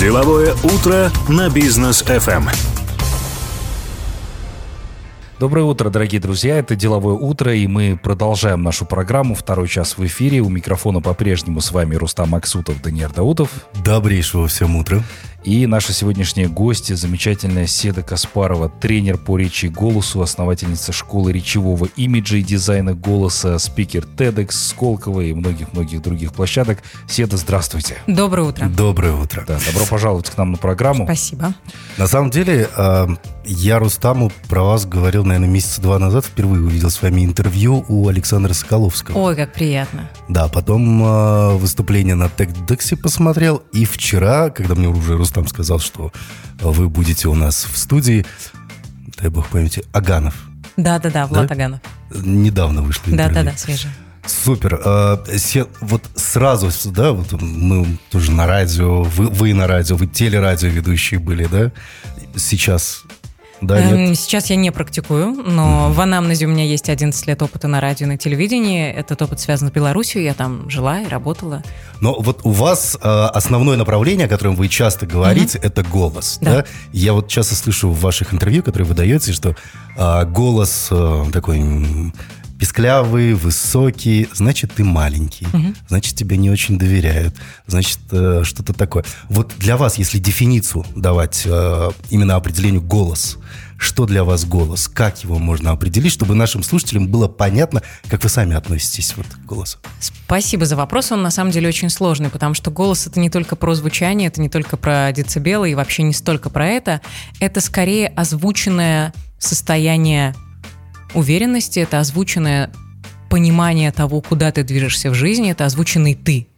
Деловое утро на бизнес FM. Доброе утро, дорогие друзья. Это «Деловое утро», и мы продолжаем нашу программу. Второй час в эфире. У микрофона по-прежнему с вами Рустам Аксутов, Даниил Даутов. Добрейшего всем утра. И наши сегодняшние гости, замечательная Седа Каспарова, тренер по речи и голосу, основательница школы речевого имиджа и дизайна голоса, спикер TEDx, Сколково и многих-многих других площадок. Седа, здравствуйте. Доброе утро. Доброе утро. Да, добро пожаловать к нам на программу. Спасибо. На самом деле, э, я Рустаму про вас говорил, наверное, месяца два назад. Впервые увидел с вами интервью у Александра Соколовского. Ой, как приятно. Да, потом э, выступление на TEDx посмотрел. И вчера, когда мне уже Рустам сказал, что вы будете у нас в студии, дай бог памяти, Аганов. Да-да-да, Влад Да? Аганов. Недавно вышло интервью. Да-да-да, свежий. Супер. Се- Вот сразу, да, вот мы тоже на радио, вы, вы на радио, вы телерадиоведущие были, да? Сейчас, да, нет? Эм, Сейчас я не практикую, но в анамнезе у меня есть 11 лет опыта на радио и на телевидении. Этот опыт связан с Беларусью, я там жила и работала. Но вот у вас э, основное направление, о котором вы часто говорите, это голос, да. Да. Я вот часто слышу в ваших интервью, которые вы даете, что э, голос э, такой писклявый, высокий, значит, ты маленький, значит, тебе не очень доверяют, значит, э, что-то такое. Вот для вас, если дефиницию давать э, именно определению голос, что для вас голос, как его можно определить, чтобы нашим слушателям было понятно, как вы сами относитесь вот к голосу? Спасибо за вопрос, он на самом деле очень сложный, потому что голос это не только про звучание, это не только про децибелы и вообще не столько про это. Это скорее озвученное состояние уверенности, это озвученное понимание того, куда ты движешься в жизни, это озвученный ты.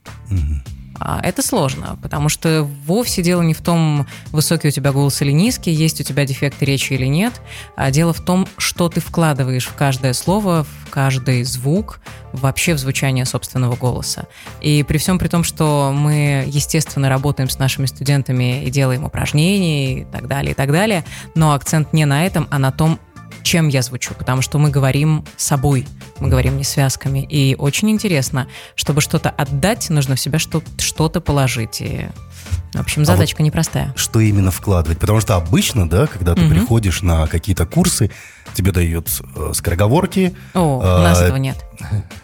А Это сложно, потому что вовсе дело не в том, высокий у тебя голос или низкий, есть у тебя дефекты речи или нет, а дело в том, что ты вкладываешь в каждое слово, в каждый звук, вообще в звучание собственного голоса. И при всем при том, что мы, естественно, работаем с нашими студентами и делаем упражнения и так далее, и так далее, но акцент не на этом, а на том, чем я звучу, потому что мы говорим собой, мы говорим не связками. И очень интересно, чтобы что-то отдать, нужно в себя что- что-то положить. И, в общем, задачка непростая. что именно вкладывать. Потому что обычно, да, когда ты Мгм. приходишь на какие-то курсы, тебе дают э, скороговорки. О, у А, нас этого нет.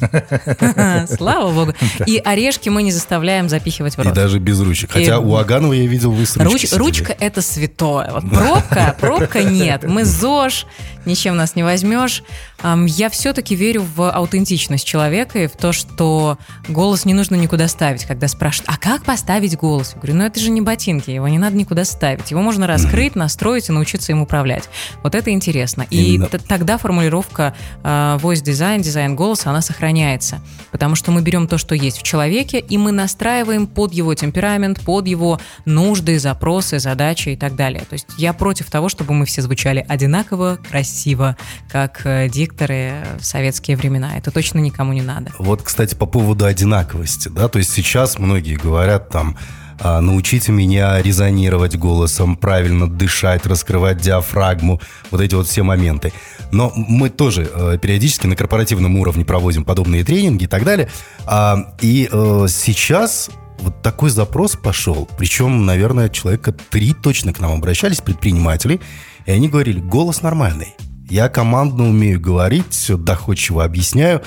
Слава богу. И орешки мы не заставляем запихивать в И рот. даже без ручек. Хотя И- у Аганова я видел, вы с ручка это святое. Вот пробка, пробка нет. Мы ЗОЖ, ничем нас не возьмешь. Я все-таки верю в аутентичность человека и в то, что голос не нужно никуда ставить, когда спрашивают, а как поставить голос? Я говорю, ну это же не ботинки, его не надо никуда ставить. Его можно раскрыть, настроить и научиться им управлять. Вот это интересно. И Именно. тогда формулировка э, voice design, дизайн голоса, она сохраняется. Потому что мы берем то, что есть в человеке, и мы настраиваем под его темперамент, под его нужды, запросы, задачи и так далее. То есть я против того, чтобы мы все звучали одинаково, красиво, как э, дикторы в советские времена. Это точно никому не надо. Вот, кстати, по поводу одинаковости, да, то есть сейчас многие говорят там, а, научите меня резонировать голосом, правильно дышать, раскрывать диафрагму, вот эти вот все моменты. Но мы тоже э, периодически на корпоративном уровне проводим подобные тренинги и так далее. А, и э, сейчас вот такой запрос пошел. Причем, наверное, человека три точно к нам обращались, предприниматели, и они говорили, голос нормальный. Я командно умею говорить, все доходчиво объясняю.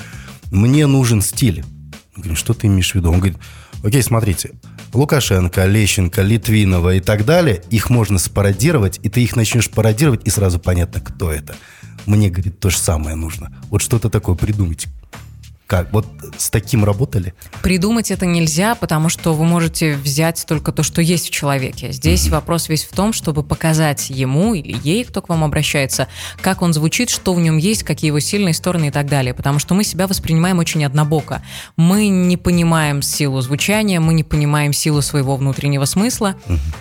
Мне нужен стиль. Говорю, что ты имеешь в виду? Он говорит, окей, смотрите, Лукашенко, Лещенко, Литвинова и так далее, их можно спародировать, и ты их начнешь пародировать, и сразу понятно, кто это. Мне, говорит, то же самое нужно. Вот что-то такое придумайте. Как? Вот с таким работали? Придумать это нельзя, потому что вы можете взять только то, что есть в человеке. Здесь вопрос весь в том, чтобы показать ему или ей, кто к вам обращается, как он звучит, что в нем есть, какие его сильные стороны и так далее. Потому что мы себя воспринимаем очень однобоко. Мы не понимаем силу звучания, мы не понимаем силу своего внутреннего смысла.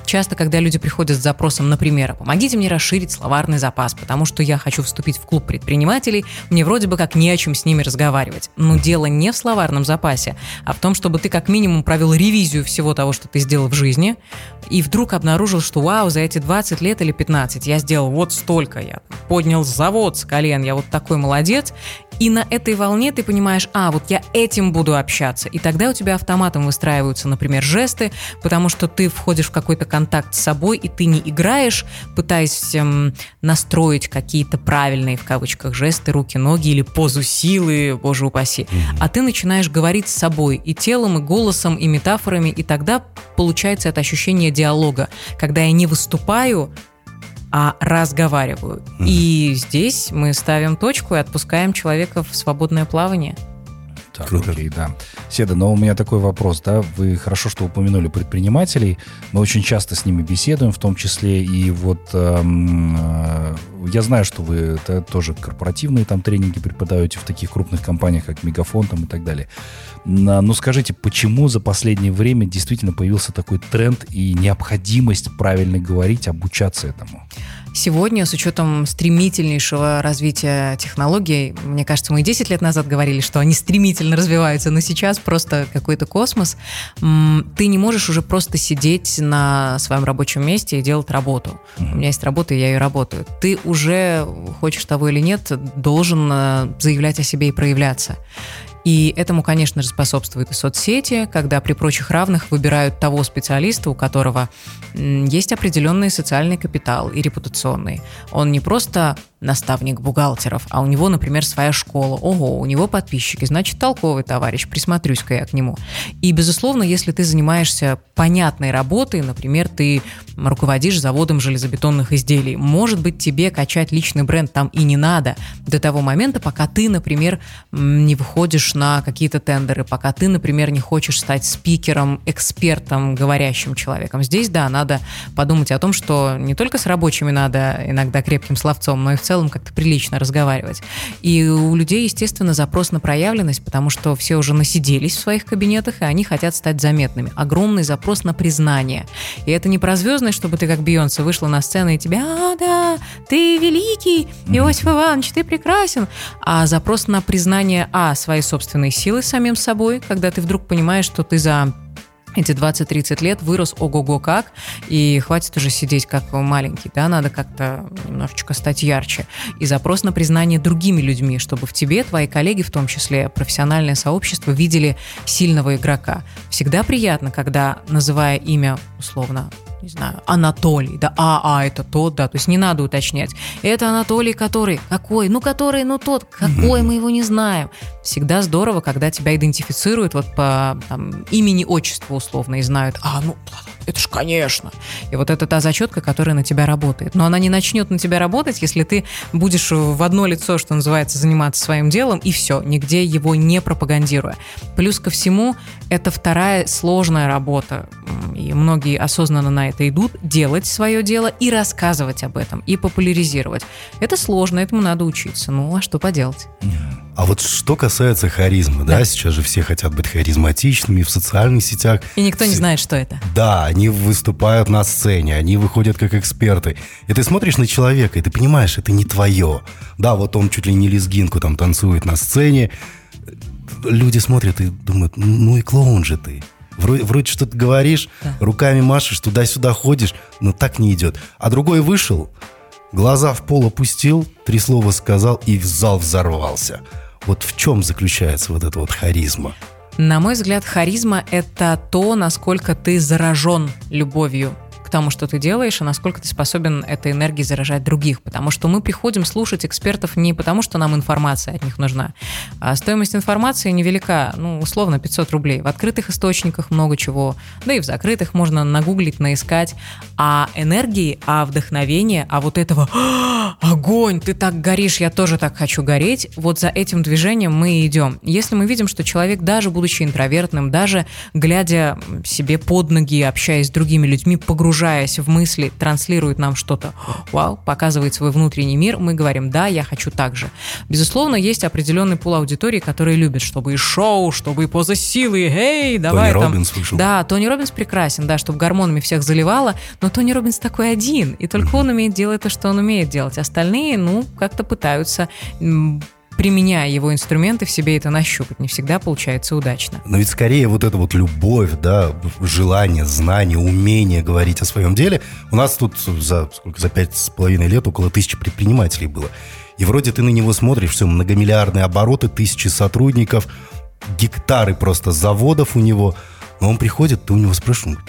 Часто, когда люди приходят с запросом, например, помогите мне расширить словарный запас, потому что я хочу вступить в клуб предпринимателей, мне вроде бы как не о чем с ними разговаривать. Ну но дело не в словарном запасе, а в том, чтобы ты как минимум провел ревизию всего того, что ты сделал в жизни, и вдруг обнаружил, что вау, за эти 20 лет или 15 я сделал вот столько, я поднял завод с колен, я вот такой молодец, и на этой волне ты понимаешь, а, вот я этим буду общаться. И тогда у тебя автоматом выстраиваются, например, жесты, потому что ты входишь в какой-то контакт с собой, и ты не играешь, пытаясь эм, настроить какие-то правильные, в кавычках, жесты, руки, ноги или позу силы, боже упаси. Mm-hmm. А ты начинаешь говорить с собой и телом, и голосом, и метафорами, и тогда получается это ощущение диалога, когда я не выступаю, а разговариваю. Mm-hmm. И здесь мы ставим точку и отпускаем человека в свободное плавание. Так, Круто. окей, да. Седа, но у меня такой вопрос, да, вы хорошо, что упомянули предпринимателей, мы очень часто с ними беседуем, в том числе, и вот эм, э, я знаю, что вы это тоже корпоративные там тренинги преподаете в таких крупных компаниях, как Мегафон там и так далее. Но ну, скажите, почему за последнее время действительно появился такой тренд и необходимость правильно говорить, обучаться этому? Сегодня, с учетом стремительнейшего развития технологий, мне кажется, мы 10 лет назад говорили, что они стремительно развиваются, но сейчас просто какой-то космос. Ты не можешь уже просто сидеть на своем рабочем месте и делать работу. У меня есть работа, и я ее работаю. Ты уже, хочешь того или нет, должен э, заявлять о себе и проявляться. И этому, конечно же, способствуют и соцсети, когда при прочих равных выбирают того специалиста, у которого есть определенный социальный капитал и репутационный. Он не просто наставник бухгалтеров, а у него, например, своя школа. Ого, у него подписчики, значит, толковый товарищ, присмотрюсь-ка я к нему. И, безусловно, если ты занимаешься понятной работой, например, ты руководишь заводом железобетонных изделий, может быть, тебе качать личный бренд там и не надо до того момента, пока ты, например, не выходишь на какие-то тендеры, пока ты, например, не хочешь стать спикером, экспертом, говорящим человеком. Здесь, да, надо подумать о том, что не только с рабочими надо иногда крепким словцом, но и в целом целом как-то прилично разговаривать. И у людей, естественно, запрос на проявленность, потому что все уже насиделись в своих кабинетах, и они хотят стать заметными. Огромный запрос на признание. И это не про звездность, чтобы ты как Бейонсе вышла на сцену и тебя, а, да, ты великий, Иосиф Иванович, ты прекрасен. А запрос на признание, а, своей собственной силы самим собой, когда ты вдруг понимаешь, что ты за эти 20-30 лет вырос ого-го как, и хватит уже сидеть как маленький, да, надо как-то немножечко стать ярче. И запрос на признание другими людьми, чтобы в тебе, твои коллеги, в том числе профессиональное сообщество, видели сильного игрока. Всегда приятно, когда, называя имя, условно, не знаю, Анатолий, да, а, а, это тот, да, то есть не надо уточнять. Это Анатолий, который, какой, ну, который, ну, тот, какой, мы его не знаем. Всегда здорово, когда тебя идентифицируют вот по там, имени, отчеству условно и знают, а, ну, это ж конечно. И вот это та зачетка, которая на тебя работает. Но она не начнет на тебя работать, если ты будешь в одно лицо, что называется, заниматься своим делом, и все, нигде его не пропагандируя. Плюс ко всему, это вторая сложная работа, и многие осознанно на это идут, делать свое дело и рассказывать об этом, и популяризировать. Это сложно, этому надо учиться. Ну, а что поделать? А вот что касается харизмы, да, да сейчас же все хотят быть харизматичными в социальных сетях. И никто не знает, что это. Да, они выступают на сцене, они выходят как эксперты. И ты смотришь на человека, и ты понимаешь, это не твое. Да, вот он чуть ли не лезгинку там танцует на сцене. Люди смотрят и думают, ну и клоун же ты. Вроде, вроде что-то говоришь, да. руками машешь, туда-сюда ходишь, но так не идет. А другой вышел, глаза в пол опустил, три слова сказал, и в зал взорвался. Вот в чем заключается вот эта вот харизма? На мой взгляд, харизма – это то, насколько ты заражен любовью тому, что ты делаешь, и насколько ты способен этой энергией заражать других. Потому что мы приходим слушать экспертов не потому, что нам информация от них нужна. А стоимость информации невелика, ну, условно, 500 рублей. В открытых источниках много чего, да и в закрытых можно нагуглить, наискать. А энергии, а вдохновение, а вот этого «А, огонь, ты так горишь, я тоже так хочу гореть, вот за этим движением мы идем. Если мы видим, что человек, даже будучи интровертным, даже глядя себе под ноги, общаясь с другими людьми, погружается погружаясь в мысли, транслирует нам что-то, вау, показывает свой внутренний мир, мы говорим, да, я хочу так же. Безусловно, есть определенный пул аудитории, которые любят, чтобы и шоу, чтобы и поза силы, эй, давай Тони там. Робинс вышел. Да, Тони Робинс прекрасен, да, чтобы гормонами всех заливало, но Тони Робинс такой один, и только он умеет делать то, что он умеет делать. Остальные, ну, как-то пытаются применяя его инструменты, в себе это нащупать. Не всегда получается удачно. Но ведь скорее вот эта вот любовь, да, желание, знание, умение говорить о своем деле. У нас тут за, сколько, за пять с половиной лет около тысячи предпринимателей было. И вроде ты на него смотришь, все, многомиллиардные обороты, тысячи сотрудников, гектары просто заводов у него. Но он приходит, ты у него спрашиваешь,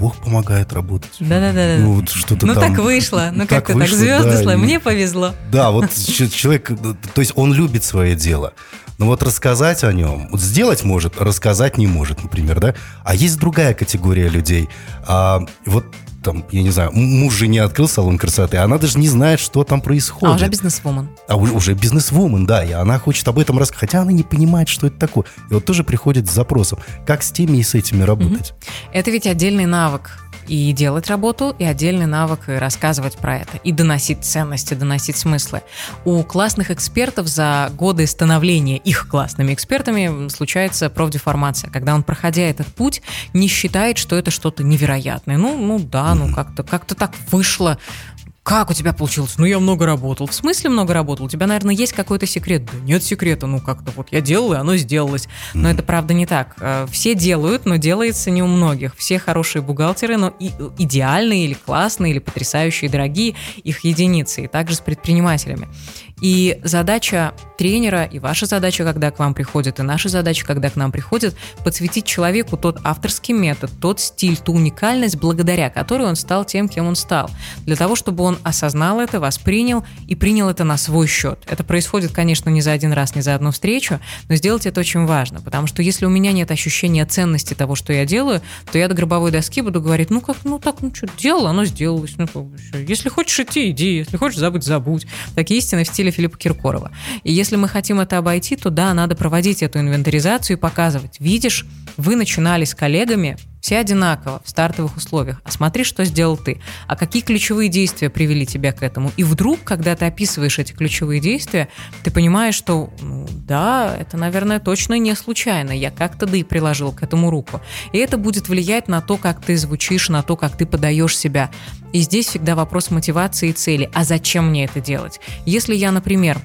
Бог помогает работать. Да-да-да. Ну, вот что-то ну там... так вышло. Ну как то так вышло, звезды да, слой. и- Мне повезло. Да, вот человек, то есть он любит свое дело. Но вот рассказать о нем, вот сделать может, рассказать не может, например, да? А есть другая категория людей. А, вот там, я не знаю, муж жене открыл салон красоты, а она даже не знает, что там А происходит. уже бизнесвумен. А уже, уже бизнес-вумен, да, и она хочет об этом рассказать, хотя она не понимает, что это такое. И вот тоже приходит с запросом, как с теми и с этими работать. Это ведь отдельный навык и делать работу, и отдельный навык и рассказывать про это, и доносить ценности, доносить смыслы. У классных экспертов за годы становления их классными экспертами случается профдеформация, когда он, проходя этот путь, не считает, что это что-то невероятное. Ну, ну да, ну как-то как так вышло. Как у тебя получилось? Ну, я много работал. В смысле много работал? У тебя, наверное, есть какой-то секрет. Да нет секрета. Ну, как-то вот я делал, и оно сделалось. Но это правда не так. Э, Все делают, но делается не у многих. Все хорошие бухгалтеры, но и- идеальные или классные, или потрясающие, дорогие, их единицы. И также с предпринимателями. И задача тренера, и ваша задача, когда к вам приходят, и наша задача, когда к нам приходят, подсветить человеку тот авторский метод, тот стиль, ту уникальность, благодаря которой он стал тем, кем он стал. Для того, чтобы он осознал это, воспринял и принял это на свой счет. Это происходит, конечно, не за один раз, не за одну встречу, но сделать это очень важно, потому что если у меня нет ощущения ценности того, что я делаю, то я до гробовой доски буду говорить, ну как, ну так, ну что, делала, оно сделалось. Ну, как. Если хочешь идти, иди, если хочешь забыть, забудь. Такие истины в стиле Филиппа Киркорова. И если мы хотим это обойти, то да, надо проводить эту инвентаризацию и показывать. Видишь, вы начинали с коллегами, все одинаково, в стартовых условиях. А смотри, что сделал ты. А какие ключевые действия привели тебя к этому. И вдруг, когда ты описываешь эти ключевые действия, ты понимаешь, что, ну, да, это, наверное, точно не случайно. Я как-то да и приложил к этому руку. И это будет влиять на то, как ты звучишь, на то, как ты подаешь себя. И здесь всегда вопрос мотивации и цели. А зачем мне это делать? Если я, например,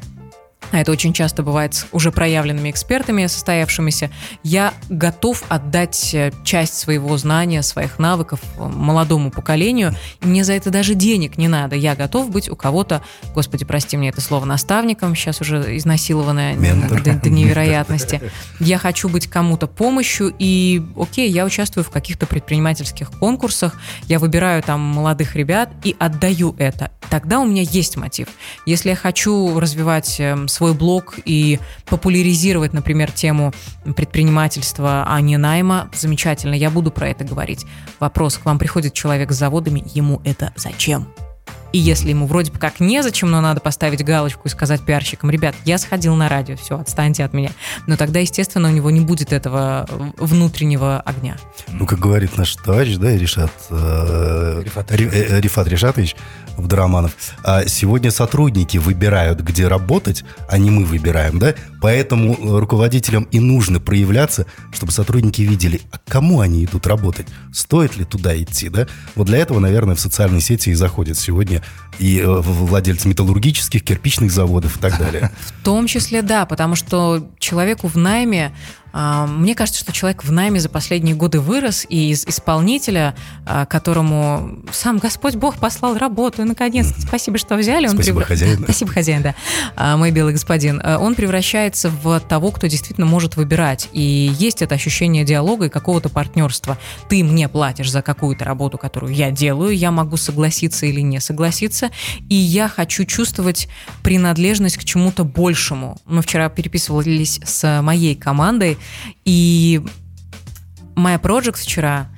а это очень часто бывает с уже проявленными экспертами, состоявшимися, я готов отдать э, часть своего знания, своих навыков э, молодому поколению, и мне за это даже денег не надо. Я готов быть у кого-то, господи, прости мне это слово, наставником, сейчас уже изнасилованное Ментор. до, до невероятности. Я хочу быть кому-то помощью, и окей, я участвую в каких-то предпринимательских конкурсах, я выбираю там молодых ребят и отдаю это. Тогда у меня есть мотив. Если я хочу развивать эм, свой блог и популяризировать, например, тему предпринимательства, а не найма, замечательно, я буду про это говорить. Вопрос, к вам приходит человек с заводами, ему это зачем? И если ему вроде бы как незачем, но надо поставить галочку и сказать пиарщикам, ребят, я сходил на радио, все, отстаньте от меня. Но тогда, естественно, у него не будет этого э, внутреннего огня. Ну, как говорит наш товарищ, да, Ришат, э, Рифат Ри- э, Рифат Ришатович Абдураманов, а сегодня сотрудники выбирают, где работать, а не мы выбираем, да? Поэтому э, руководителям и нужно проявляться, чтобы сотрудники видели, а кому они идут работать, стоит ли туда идти, да? Вот для этого, наверное, в социальные сети и заходят сегодня и э, владельцы металлургических, кирпичных заводов и так далее. В том числе, да, потому что человеку в найме, мне кажется, что человек в найме за последние годы вырос, и из исполнителя, а, которому сам Господь Бог послал работу, и наконец-то, спасибо, что взяли. он Спасибо, превра- хозяин. Спасибо, хозяин, да. А, Мой белый господин. А, Он превращается в того, кто действительно может выбирать. И есть это ощущение диалога и какого-то партнерства. Ты мне платишь за какую-то работу, которую я делаю, я могу согласиться или не согласиться, и я хочу чувствовать принадлежность к чему-то большему. Мы вчера переписывались с моей командой, и моя Project вчера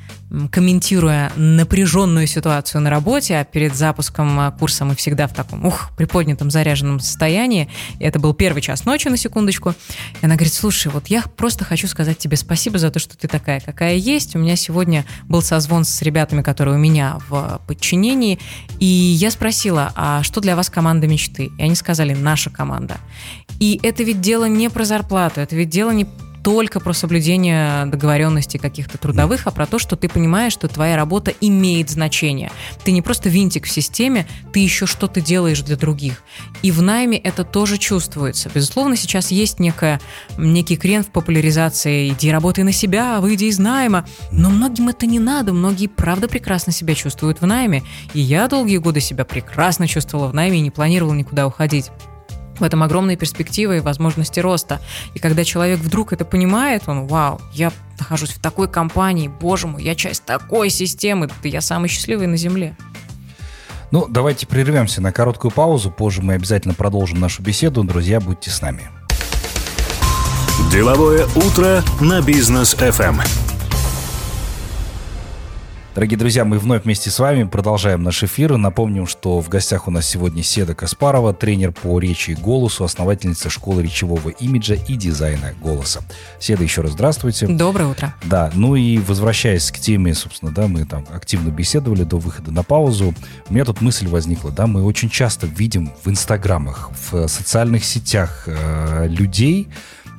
комментируя напряженную ситуацию на работе, а перед запуском а, курса мы всегда в таком, ух, приподнятом, заряженном состоянии. И это был первый час ночи, на секундочку. И она говорит, слушай, вот я просто хочу сказать тебе спасибо за то, что ты такая, какая есть. У меня сегодня был созвон с ребятами, которые у меня в подчинении, и я спросила, а что для вас команда мечты? И они сказали, наша команда. И это ведь дело не про зарплату, это ведь дело не только про соблюдение договоренностей каких-то трудовых, а про то, что ты понимаешь, что твоя работа имеет значение. Ты не просто винтик в системе, ты еще что-то делаешь для других. И в найме это тоже чувствуется. Безусловно, сейчас есть некая, некий крен в популяризации «иди работай на себя, выйди из найма». Но многим это не надо, многие правда прекрасно себя чувствуют в найме. И я долгие годы себя прекрасно чувствовала в найме и не планировала никуда уходить в этом огромные перспективы и возможности роста. И когда человек вдруг это понимает, он, вау, я нахожусь в такой компании, боже мой, я часть такой системы, да я самый счастливый на Земле. Ну, давайте прервемся на короткую паузу. Позже мы обязательно продолжим нашу беседу. Друзья, будьте с нами. Деловое утро на бизнес FM. Дорогие друзья, мы вновь вместе с вами продолжаем наш эфир. Напомним, что в гостях у нас сегодня Седа Каспарова, тренер по речи и голосу, основательница школы речевого имиджа и дизайна голоса. Седа, еще раз здравствуйте. Доброе утро. Да, ну и возвращаясь к теме, собственно, да, мы там активно беседовали до выхода на паузу. У меня тут мысль возникла, да, мы очень часто видим в инстаграмах, в социальных сетях э, людей,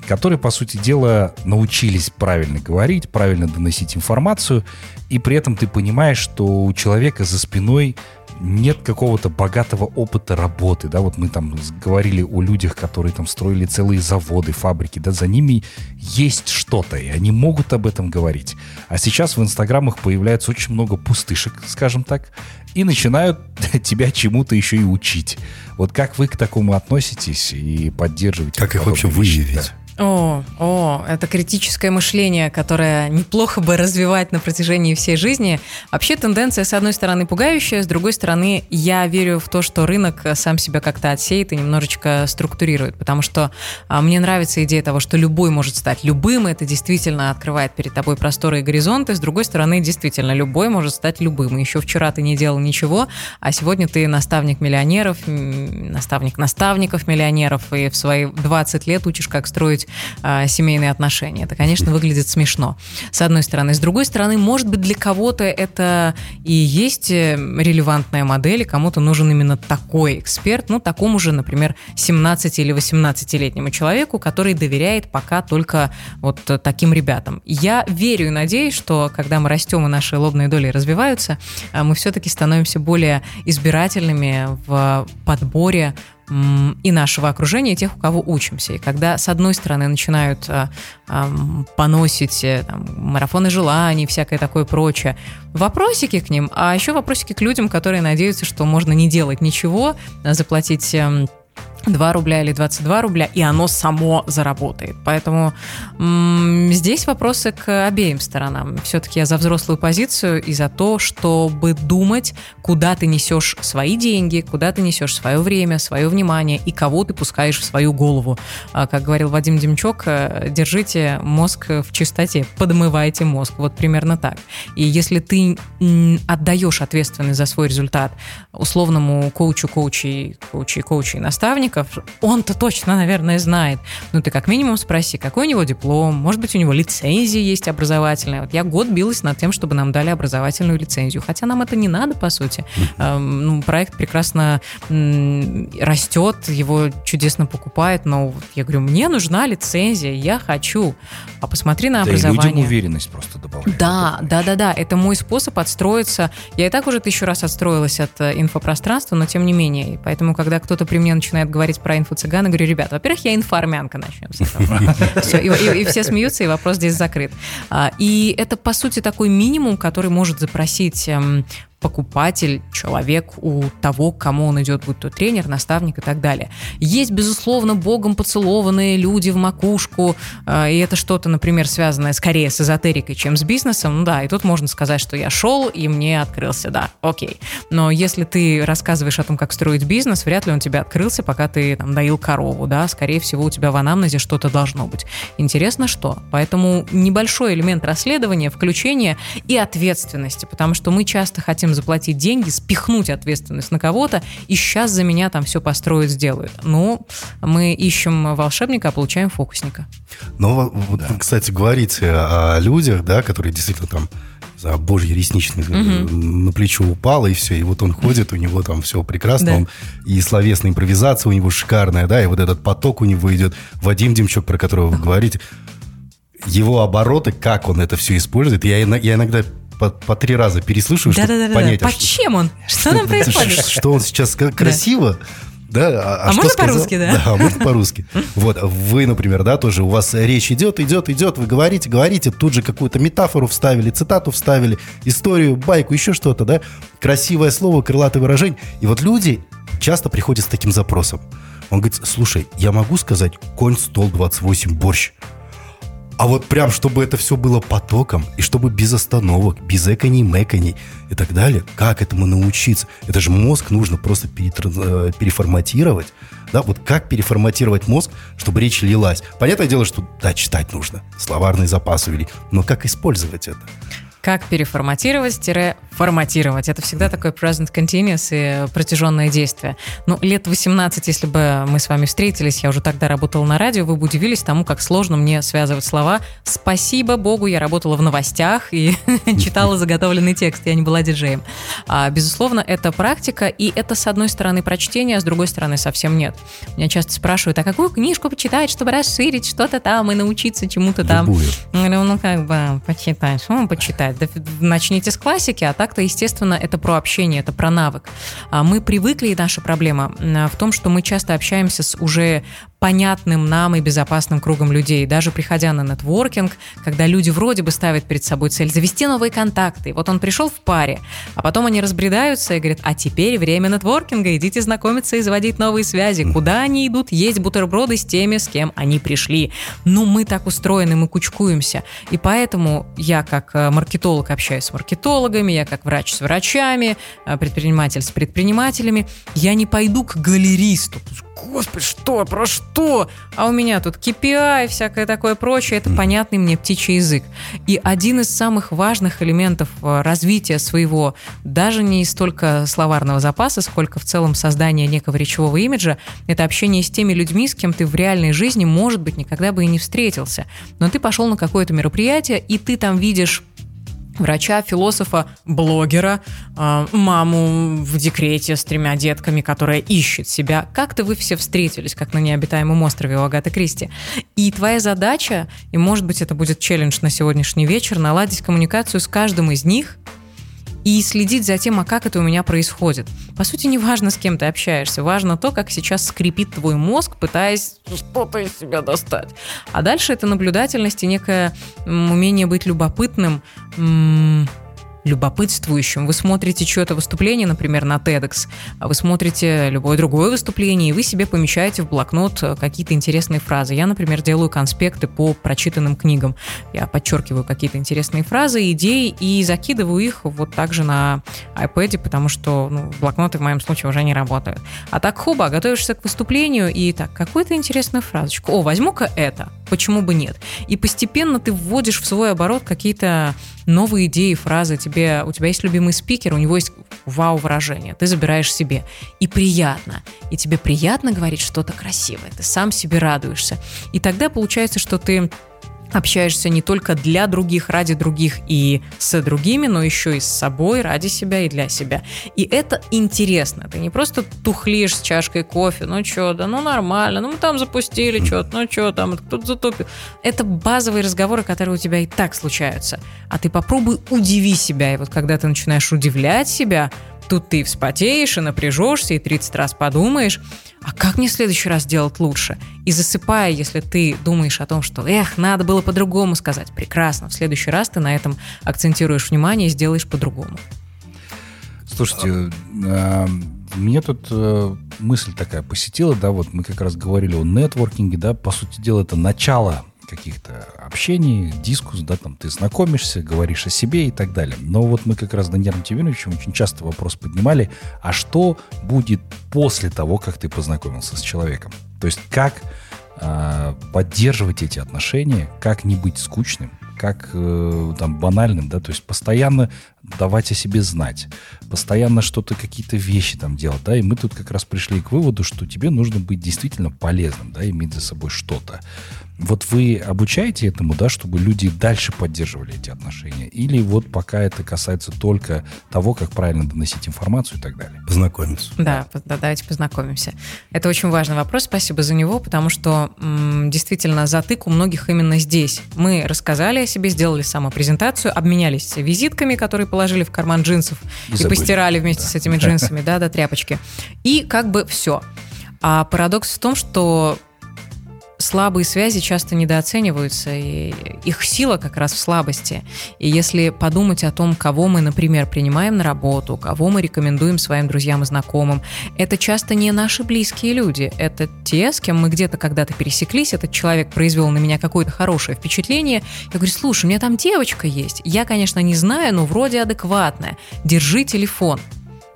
которые, по сути дела, научились правильно говорить, правильно доносить информацию, и при этом ты понимаешь, что у человека за спиной нет какого-то богатого опыта работы, да, вот мы там говорили о людях, которые там строили целые заводы, фабрики, да, за ними есть что-то, и они могут об этом говорить. А сейчас в инстаграмах появляется очень много пустышек, скажем так, и начинают тебя чему-то еще и учить. Вот как вы к такому относитесь и поддерживаете? Как их вообще выявить? Да? О, о, это критическое мышление, которое неплохо бы развивать на протяжении всей жизни. Вообще тенденция, с одной стороны, пугающая, с другой стороны, я верю в то, что рынок сам себя как-то отсеет и немножечко структурирует, потому что а, мне нравится идея того, что любой может стать любым, это действительно открывает перед тобой просторы и горизонты, с другой стороны, действительно, любой может стать любым. Еще вчера ты не делал ничего, а сегодня ты наставник миллионеров, наставник наставников миллионеров, и в свои 20 лет учишь, как строить э, семейные отношения. Это, конечно, выглядит смешно, с одной стороны. С другой стороны, может быть, для кого-то это и есть э, релевантная модель, и кому-то нужен именно такой эксперт, ну, такому же, например, 17 или 18-летнему человеку, который доверяет пока только вот таким ребятам. Я верю и надеюсь, что когда мы растем и наши лобные доли развиваются, э, мы все-таки становимся более избирательными в подборе и нашего окружения, и тех, у кого учимся. И когда, с одной стороны, начинают а, а, поносить э, там, марафоны желаний, всякое такое прочее, вопросики к ним, а еще вопросики к людям, которые надеются, что можно не делать ничего, заплатить эм, 2 рубля или 22 рубля, и оно само заработает. Поэтому м- здесь вопросы к обеим сторонам. Все-таки я за взрослую позицию и за то, чтобы думать, куда ты несешь свои деньги, куда ты несешь свое время, свое внимание и кого ты пускаешь в свою голову. А, как говорил Вадим Демчок, э, держите мозг в чистоте, подмывайте мозг. Вот примерно так. И если ты отдаешь ответственность за свой результат условному коучу, коучи, коучи, коучи, наставнику, сотрудников, он-то точно, наверное, знает. Ну, ты как минимум спроси, какой у него диплом, может быть, у него лицензия есть образовательная. Вот я год билась над тем, чтобы нам дали образовательную лицензию, хотя нам это не надо, по сути. Ну, проект прекрасно растет, его чудесно покупают, но я говорю, мне нужна лицензия, я хочу. А посмотри на образование. Да, людям уверенность просто добавляет. Да, да, да, да. Это мой способ отстроиться. Я и так уже тысячу раз отстроилась от э, инфопространства, но тем не менее. Поэтому, когда кто-то при мне начинает говорить говорить про инфо-цыган, говорю, ребят, во-первых, я инфоармянка, начнем с этого. Все, и, и, все смеются, и вопрос здесь закрыт. А, и это, по сути, такой минимум, который может запросить эм, покупатель, человек у того, к кому он идет, будь то тренер, наставник и так далее. Есть, безусловно, богом поцелованные люди в макушку, э, и это что-то, например, связанное скорее с эзотерикой, чем с бизнесом, ну да, и тут можно сказать, что я шел, и мне открылся, да, окей. Но если ты рассказываешь о том, как строить бизнес, вряд ли он тебе открылся, пока ты там доил корову, да, скорее всего, у тебя в анамнезе что-то должно быть. Интересно, что? Поэтому небольшой элемент расследования, включения и ответственности, потому что мы часто хотим им заплатить деньги, спихнуть ответственность на кого-то, и сейчас за меня там все построят, сделают. Ну, мы ищем волшебника, а получаем фокусника. Ну, вот, да. кстати, говорите о людях, да, которые действительно там за божьи ресничный угу. на плечо упало, и все. И вот он ходит, у него там все прекрасно. Да. Он, и словесная импровизация у него шикарная, да, и вот этот поток у него идет. Вадим Демчук, про которого вы говорите, его обороты, как он это все использует, я, я иногда по, по три раза переслушиваю, чтобы Да-да-да. понять, а Под чем он? Что там происходит? что он сейчас как красиво. Да, а, А что можно по-русски, да? Да, можно по-русски. Вот, вы, например, да, тоже у вас речь идет, идет, идет, вы говорите, говорите, тут же какую-то метафору вставили, цитату вставили, историю, байку, еще что-то, да, красивое слово, крылатое выражение. И вот люди часто приходят с таким запросом. Он говорит, слушай, я могу сказать конь стол 28 борщ? А вот прям, чтобы это все было потоком, и чтобы без остановок, без эконий, мэконий и так далее, как этому научиться? Это же мозг нужно просто э, переформатировать. Да, вот как переформатировать мозг, чтобы речь лилась? Понятное дело, что да, читать нужно, словарный запас увели, но как использовать это? Как переформатировать-форматировать. Это всегда такой present continuous и протяженное действие. Ну, лет 18, если бы мы с вами встретились, я уже тогда работала на радио, вы бы удивились тому, как сложно мне связывать слова. Спасибо богу, я работала в новостях и читала заготовленный текст, я не была диджеем. А, безусловно, это практика, и это, с одной стороны, прочтение, а с другой стороны, совсем нет. Меня часто спрашивают, а какую книжку почитать, чтобы расширить что-то там и научиться чему-то там? Любую. Ну как бы почитай, что вам начните с классики, а так-то, естественно, это про общение, это про навык. А Мы привыкли, и наша проблема в том, что мы часто общаемся с уже понятным нам и безопасным кругом людей. Даже приходя на нетворкинг, когда люди вроде бы ставят перед собой цель завести новые контакты. Вот он пришел в паре, а потом они разбредаются и говорят, а теперь время нетворкинга, идите знакомиться и заводить новые связи. Куда они идут? Есть бутерброды с теми, с кем они пришли. Ну, мы так устроены, мы кучкуемся. И поэтому я как э, маркетолог общаюсь с маркетологами, я как врач с врачами, э, предприниматель с предпринимателями. Я не пойду к галеристу. Господи, что, про что? А у меня тут KPI, всякое такое прочее. Это понятный мне птичий язык. И один из самых важных элементов э, развития своего, даже не столько словарного запаса, сколько в целом создания некого речевого имиджа, это общение с теми людьми, с кем ты в реальной жизни, может быть, никогда бы и не встретился. Но ты пошел на какое-то мероприятие, и ты там видишь врача, философа, блогера, э, маму в декрете с тремя детками, которая ищет себя. Как-то вы все встретились, как на необитаемом острове у Агаты Кристи. И твоя задача, и может быть это будет челлендж на сегодняшний вечер, наладить коммуникацию с каждым из них и следить за тем, а как это у меня происходит. По сути, не важно, с кем ты общаешься, важно то, как сейчас скрипит твой мозг, пытаясь что-то из себя достать. А дальше это наблюдательность и некое умение быть любопытным, любопытствующим. Вы смотрите чье-то выступление, например, на TEDx, а вы смотрите любое другое выступление, и вы себе помещаете в блокнот э, какие-то интересные фразы. Я, например, делаю конспекты по прочитанным книгам. Я подчеркиваю какие-то интересные фразы, идеи и закидываю их вот так же на iPad, потому что ну, блокноты в моем случае уже не работают. А так хуба, готовишься к выступлению, и так, какую-то интересную фразочку. О, возьму-ка это, почему бы нет? И постепенно ты вводишь в свой оборот какие-то новые идеи, фразы. Тебе, у тебя есть любимый спикер, у него есть вау-выражение. Ты забираешь себе. И приятно. И тебе приятно говорить что-то красивое. Ты сам себе радуешься. И тогда получается, что ты общаешься не только для других, ради других и с другими, но еще и с собой, ради себя и для себя. И это интересно. Ты не просто тухлишь с чашкой кофе, ну что, да ну нормально, ну мы там запустили что-то, ну что там, кто-то затупил. Это базовые разговоры, которые у тебя и так случаются. А ты попробуй удиви себя. И вот когда ты начинаешь удивлять себя, тут ты вспотеешь и напряжешься, и 30 раз подумаешь, а как мне в следующий раз делать лучше? И засыпая, если ты думаешь о том, что, эх, надо было по-другому сказать, прекрасно, в следующий раз ты на этом акцентируешь внимание и сделаешь по-другому. Слушайте, а, мне тут э, мысль такая посетила, да, вот мы как раз говорили о нетворкинге, да, по сути дела это начало каких-то общений, дискус, да, там ты знакомишься, говоришь о себе и так далее. Но вот мы как раз с Даниэлем Тимировичем очень часто вопрос поднимали, а что будет после того, как ты познакомился с человеком? То есть как э, поддерживать эти отношения, как не быть скучным, как э, там банальным, да, то есть постоянно давать о себе знать, постоянно что-то, какие-то вещи там делать, да, и мы тут как раз пришли к выводу, что тебе нужно быть действительно полезным, да, иметь за собой что-то. Вот вы обучаете этому, да, чтобы люди дальше поддерживали эти отношения? Или вот пока это касается только того, как правильно доносить информацию и так далее? Познакомиться. Да, да, давайте познакомимся. Это очень важный вопрос, спасибо за него, потому что м, действительно затык у многих именно здесь. Мы рассказали о себе, сделали самопрезентацию, обменялись визитками, которые положили в карман джинсов и, и постирали вместе да. с этими джинсами, да, до тряпочки. И как бы все. А парадокс в том, что слабые связи часто недооцениваются, и их сила как раз в слабости. И если подумать о том, кого мы, например, принимаем на работу, кого мы рекомендуем своим друзьям и знакомым, это часто не наши близкие люди, это те, с кем мы где-то когда-то пересеклись, этот человек произвел на меня какое-то хорошее впечатление, я говорю, слушай, у меня там девочка есть, я, конечно, не знаю, но вроде адекватная, держи телефон.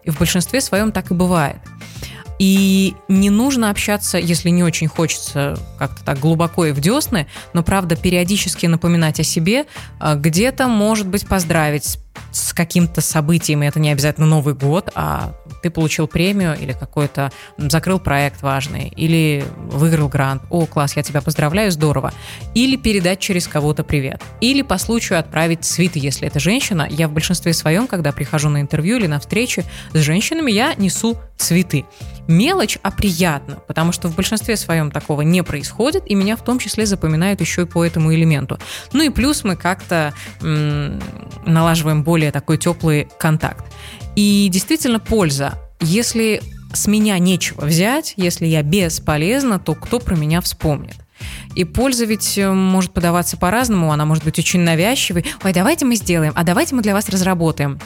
И в большинстве своем так и бывает. И не нужно общаться, если не очень хочется как-то так глубоко и в десны, но, правда, периодически напоминать о себе, а, где-то, может быть, поздравить с каким-то событием, и это не обязательно Новый год, а ты получил премию или какой-то закрыл проект важный, или выиграл грант. О, класс, я тебя поздравляю, здорово. Или передать через кого-то привет. Или по случаю отправить цветы, если это женщина. Я в большинстве своем, когда прихожу на интервью или на встречи с женщинами, я несу цветы. Мелочь, а приятно, потому что в большинстве своем такого не происходит, и меня в том числе запоминают еще и по этому элементу. Ну и плюс мы как-то м- налаживаем более такой теплый контакт. И действительно польза. Если с меня нечего взять, если я бесполезна, то кто про меня вспомнит? И польза ведь э, может подаваться по-разному, она может быть очень навязчивой. Ой, давайте мы сделаем, а давайте мы для вас разработаем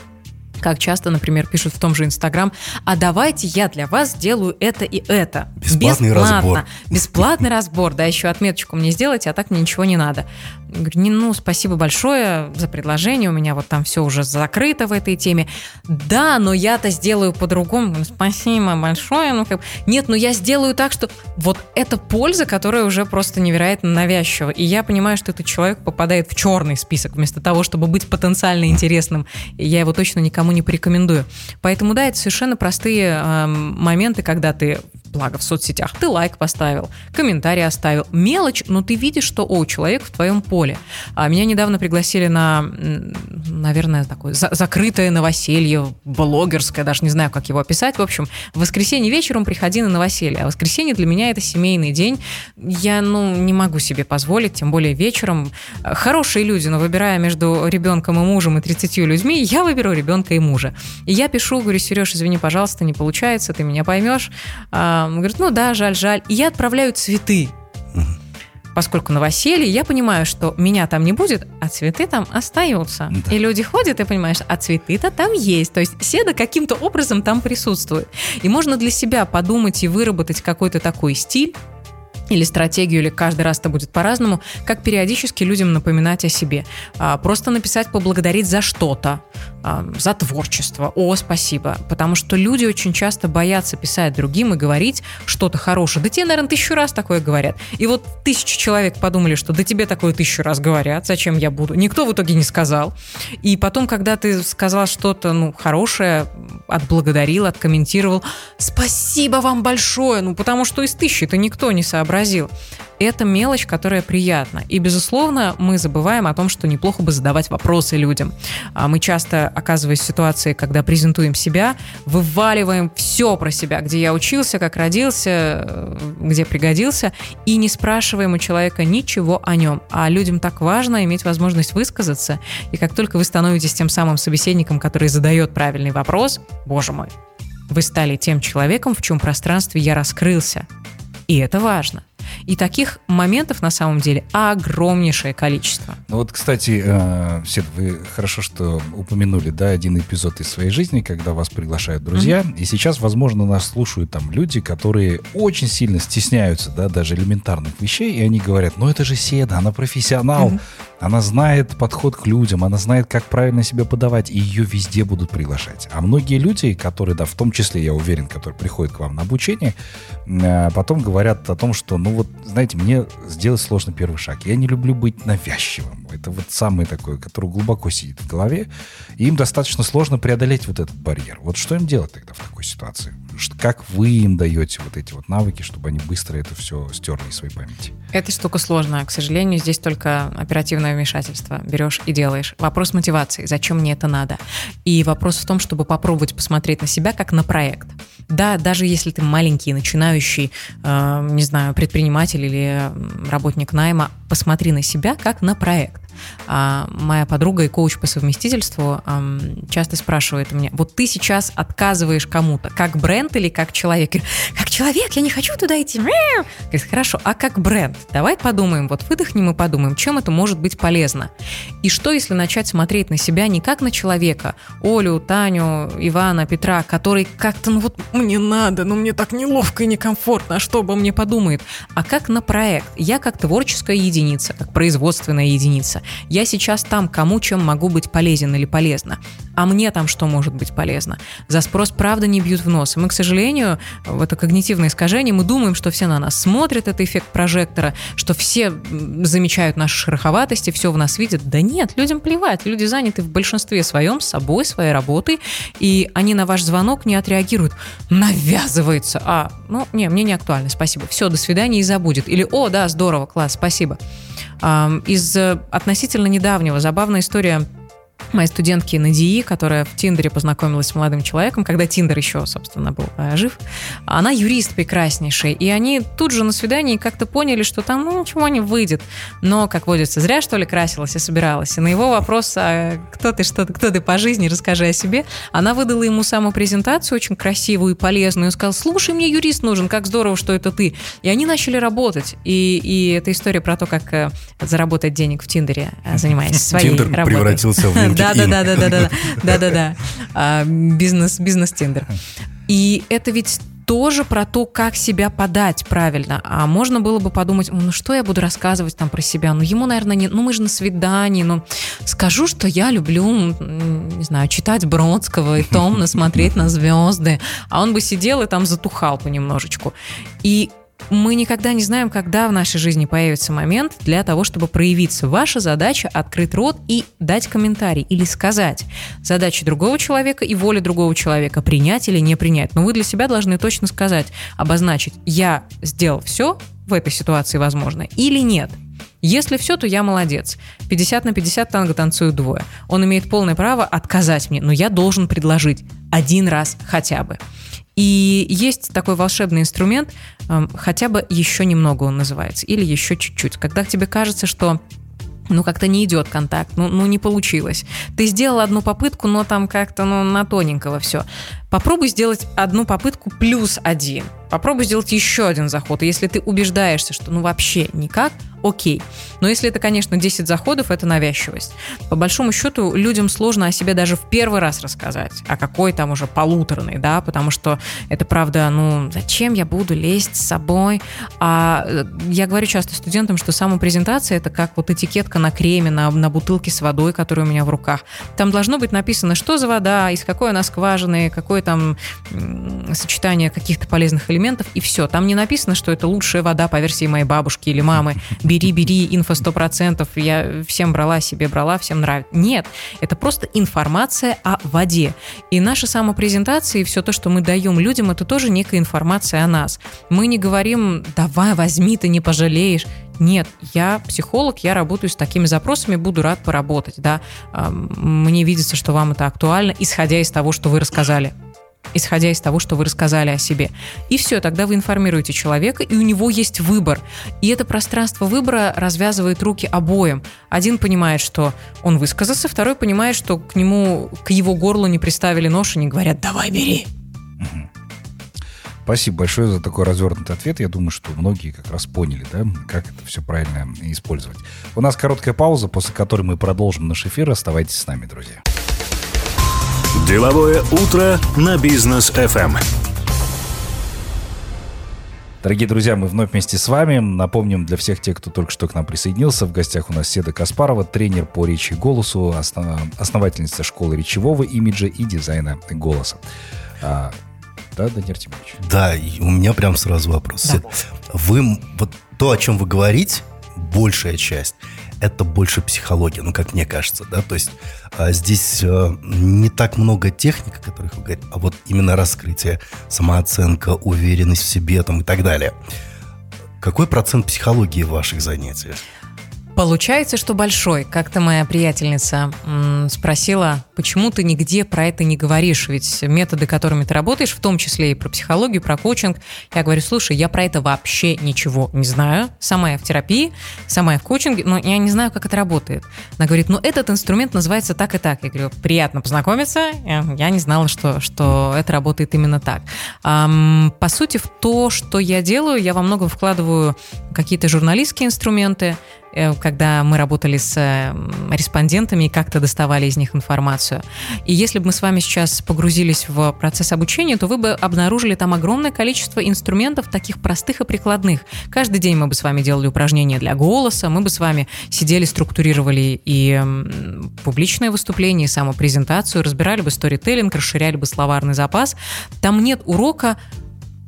как часто, например, пишут в том же Инстаграм, а давайте я для вас сделаю это и это. Бесплатный Бесплатно. разбор. Бесплатный разбор, да, еще отметочку мне сделайте, а так мне ничего не надо. Говорю, не, ну, спасибо большое за предложение, у меня вот там все уже закрыто в этой теме. Да, но я-то сделаю по-другому. Спасибо большое. Ну, как... Нет, но я сделаю так, что вот это польза, которая уже просто невероятно навязчива. И я понимаю, что этот человек попадает в черный список вместо того, чтобы быть потенциально интересным. Я его точно никому не порекомендую. Поэтому, да, это совершенно простые э, моменты, когда ты благо в соцсетях, ты лайк поставил, комментарий оставил. Мелочь, но ты видишь, что, о, человек в твоем поле. А меня недавно пригласили на, наверное, такое за закрытое новоселье, блогерское, даже не знаю, как его описать. В общем, в воскресенье вечером приходи на новоселье. А воскресенье для меня это семейный день. Я, ну, не могу себе позволить, тем более вечером. Хорошие люди, но выбирая между ребенком и мужем и 30 людьми, я выберу ребенка и мужа. И я пишу, говорю, Сереж, извини, пожалуйста, не получается, ты меня поймешь. А, говорит, ну да, жаль, жаль. И я отправляю цветы. Поскольку новоселье, я понимаю, что меня там не будет, а цветы там остаются. Да. И люди ходят, и понимаешь, а цветы-то там есть. То есть седа каким-то образом там присутствует. И можно для себя подумать и выработать какой-то такой стиль, или стратегию, или каждый раз это будет по-разному, как периодически людям напоминать о себе. А, просто написать поблагодарить за что-то, за творчество. О, спасибо. Потому что люди очень часто боятся писать другим и говорить что-то хорошее. Да тебе, наверное, тысячу раз такое говорят. И вот тысячи человек подумали, что да тебе такое тысячу раз говорят, зачем я буду. Никто в итоге не сказал. И потом, когда ты сказал что-то ну, хорошее, отблагодарил, откомментировал, спасибо вам большое, ну потому что из тысячи-то никто не сообразил это мелочь, которая приятна. И, безусловно, мы забываем о том, что неплохо бы задавать вопросы людям. А мы часто, оказываясь в ситуации, когда презентуем себя, вываливаем все про себя, где я учился, как родился, э, где пригодился, и не спрашиваем у человека ничего о нем. А людям так важно иметь возможность высказаться, и как только вы становитесь тем самым собеседником, который задает правильный вопрос, боже мой, вы стали тем человеком, в чем пространстве я раскрылся. И это важно. И таких моментов на самом деле огромнейшее количество. Ну вот, кстати, э, Сед, вы хорошо, что упомянули, да, один эпизод из своей жизни, когда вас приглашают друзья, mm-hmm. и сейчас, возможно, нас слушают там люди, которые очень сильно стесняются, да, даже элементарных вещей, и они говорят, ну это же Седа, она профессионал, mm-hmm. она знает подход к людям, она знает, как правильно себя подавать, и ее везде будут приглашать. А многие люди, которые, да, в том числе, я уверен, которые приходят к вам на обучение, э, потом говорят о том, что, ну вот, знаете, мне сделать сложно первый шаг. Я не люблю быть навязчивым. Это вот самый такой, который глубоко сидит в голове. И им достаточно сложно преодолеть вот этот барьер. Вот что им делать тогда в такой ситуации? Как вы им даете вот эти вот навыки, чтобы они быстро это все стерли из своей памяти? Эта штука сложная. К сожалению, здесь только оперативное вмешательство. Берешь и делаешь. Вопрос мотивации. Зачем мне это надо? И вопрос в том, чтобы попробовать посмотреть на себя как на проект. Да, даже если ты маленький, начинающий, э, не знаю, предприниматель или работник найма, посмотри на себя как на проект. А, моя подруга и коуч по совместительству часто спрашивает у меня, вот ты сейчас отказываешь кому-то, как бренд или как человек? как человек, я не хочу туда идти. Говорит, хорошо, а как бренд? Давай подумаем, вот выдохнем и подумаем, чем это может быть полезно. И что, если начать смотреть на себя не как на человека, Олю, Таню, Ивана, Петра, который как-то, ну вот мне надо, ну мне так неловко и некомфортно, а что обо мне подумает, а как на проект. Я как творческая единица, как производственная единица. Я сейчас там, кому чем могу быть полезен или полезна. А мне там что может быть полезно? За спрос правда не бьют в нос. И мы, к сожалению, в это когнитивное искажение, мы думаем, что все на нас смотрят, это эффект прожектора, что все замечают наши шероховатости, все в нас видят. Да нет, людям плевать. Люди заняты в большинстве своем собой, своей работой, и они на ваш звонок не отреагируют. Навязывается. А, ну, не, мне не актуально, спасибо. Все, до свидания и забудет. Или, о, да, здорово, класс, спасибо. Из э, относительно недавнего забавная история моей студентки Надии, которая в Тиндере познакомилась с молодым человеком, когда Тиндер еще, собственно, был э, жив. Она юрист прекраснейший, и они тут же на свидании как-то поняли, что там ну, ничего не выйдет. Но, как водится, зря, что ли, красилась и собиралась. И на его вопрос, а кто ты, что ты, кто ты по жизни, расскажи о себе, она выдала ему саму презентацию очень красивую и полезную, и сказала, слушай, мне юрист нужен, как здорово, что это ты. И они начали работать. И, и эта история про то, как э, заработать денег в Тиндере, э, занимаясь своей Тиндер работой. превратился в да, да, да, да, да, да, да, да, да, бизнес, бизнес тендер. И это ведь тоже про то, как себя подать правильно. А можно было бы подумать, ну что я буду рассказывать там про себя? Ну ему, наверное, не... Ну мы же на свидании, ну скажу, что я люблю, не знаю, читать Бродского и томно смотреть на звезды. А он бы сидел и там затухал понемножечку. И мы никогда не знаем, когда в нашей жизни появится момент для того, чтобы проявиться. Ваша задача – открыть рот и дать комментарий или сказать. Задача другого человека и воля другого человека – принять или не принять. Но вы для себя должны точно сказать, обозначить, я сделал все в этой ситуации возможно или нет. Если все, то я молодец. 50 на 50 танго танцуют двое. Он имеет полное право отказать мне, но я должен предложить один раз хотя бы. И есть такой волшебный инструмент, эм, хотя бы еще немного он называется, или еще чуть-чуть. Когда тебе кажется, что ну, как-то не идет контакт, ну, ну, не получилось. Ты сделал одну попытку, но там как-то, ну, на тоненького все. Попробуй сделать одну попытку плюс один. Попробуй сделать еще один заход. И если ты убеждаешься, что ну вообще никак, окей. Но если это, конечно, 10 заходов, это навязчивость. По большому счету, людям сложно о себе даже в первый раз рассказать, а какой там уже полуторный, да, потому что это правда, ну, зачем я буду лезть с собой? А э, я говорю часто студентам, что самопрезентация это как вот этикетка на креме, на, на бутылке с водой, которая у меня в руках. Там должно быть написано, что за вода, из какой она скважины, какое там сочетание каких-то полезных элементов, и все. Там не написано, что это лучшая вода по версии моей бабушки или мамы бери, бери, инфо 100%, я всем брала, себе брала, всем нравится. Нет, это просто информация о воде. И наша самопрезентация и все то, что мы даем людям, это тоже некая информация о нас. Мы не говорим, давай, возьми, ты не пожалеешь. Нет, я психолог, я работаю с такими запросами, буду рад поработать, да. Мне видится, что вам это актуально, исходя из того, что вы рассказали исходя из того, что вы рассказали о себе. И все, тогда вы информируете человека, и у него есть выбор. И это пространство выбора развязывает руки обоим. Один понимает, что он высказался, второй понимает, что к нему, к его горлу не приставили нож и не говорят «давай, бери». Спасибо большое за такой развернутый ответ. Я думаю, что многие как раз поняли, да, как это все правильно использовать. У нас короткая пауза, после которой мы продолжим наш эфир. Оставайтесь с нами, друзья. Деловое утро на бизнес FM. Дорогие друзья, мы вновь вместе с вами. Напомним для всех тех, кто только что к нам присоединился, в гостях у нас Седа Каспарова, тренер по речи и голосу, основ... основательница школы речевого имиджа и дизайна голоса. А, да, Данир Тимович? Да, и у меня прям сразу вопрос. Да. Вы, вот то, о чем вы говорите, большая часть это больше психология, ну, как мне кажется, да, то есть а, здесь а, не так много техник, о которых вы говорите, а вот именно раскрытие, самооценка, уверенность в себе там и так далее. Какой процент психологии в ваших занятиях? Получается, что большой. Как-то моя приятельница спросила, почему ты нигде про это не говоришь? Ведь методы, которыми ты работаешь, в том числе и про психологию, про коучинг, я говорю, слушай, я про это вообще ничего не знаю. Сама я в терапии, сама я в коучинге, но я не знаю, как это работает. Она говорит, ну этот инструмент называется так и так. Я говорю, приятно познакомиться. Я не знала, что, что это работает именно так. По сути, в то, что я делаю, я во многом вкладываю какие-то журналистские инструменты, Э, когда мы работали с респондентами и как-то доставали из них информацию. И если бы мы с вами сейчас погрузились в процесс обучения, то вы бы обнаружили там огромное количество инструментов, таких простых и прикладных. Каждый день мы бы с вами делали упражнения для голоса, мы бы с вами сидели, структурировали и публичное выступление, и самопрезентацию, разбирали бы сторителлинг, расширяли бы словарный запас. Там нет урока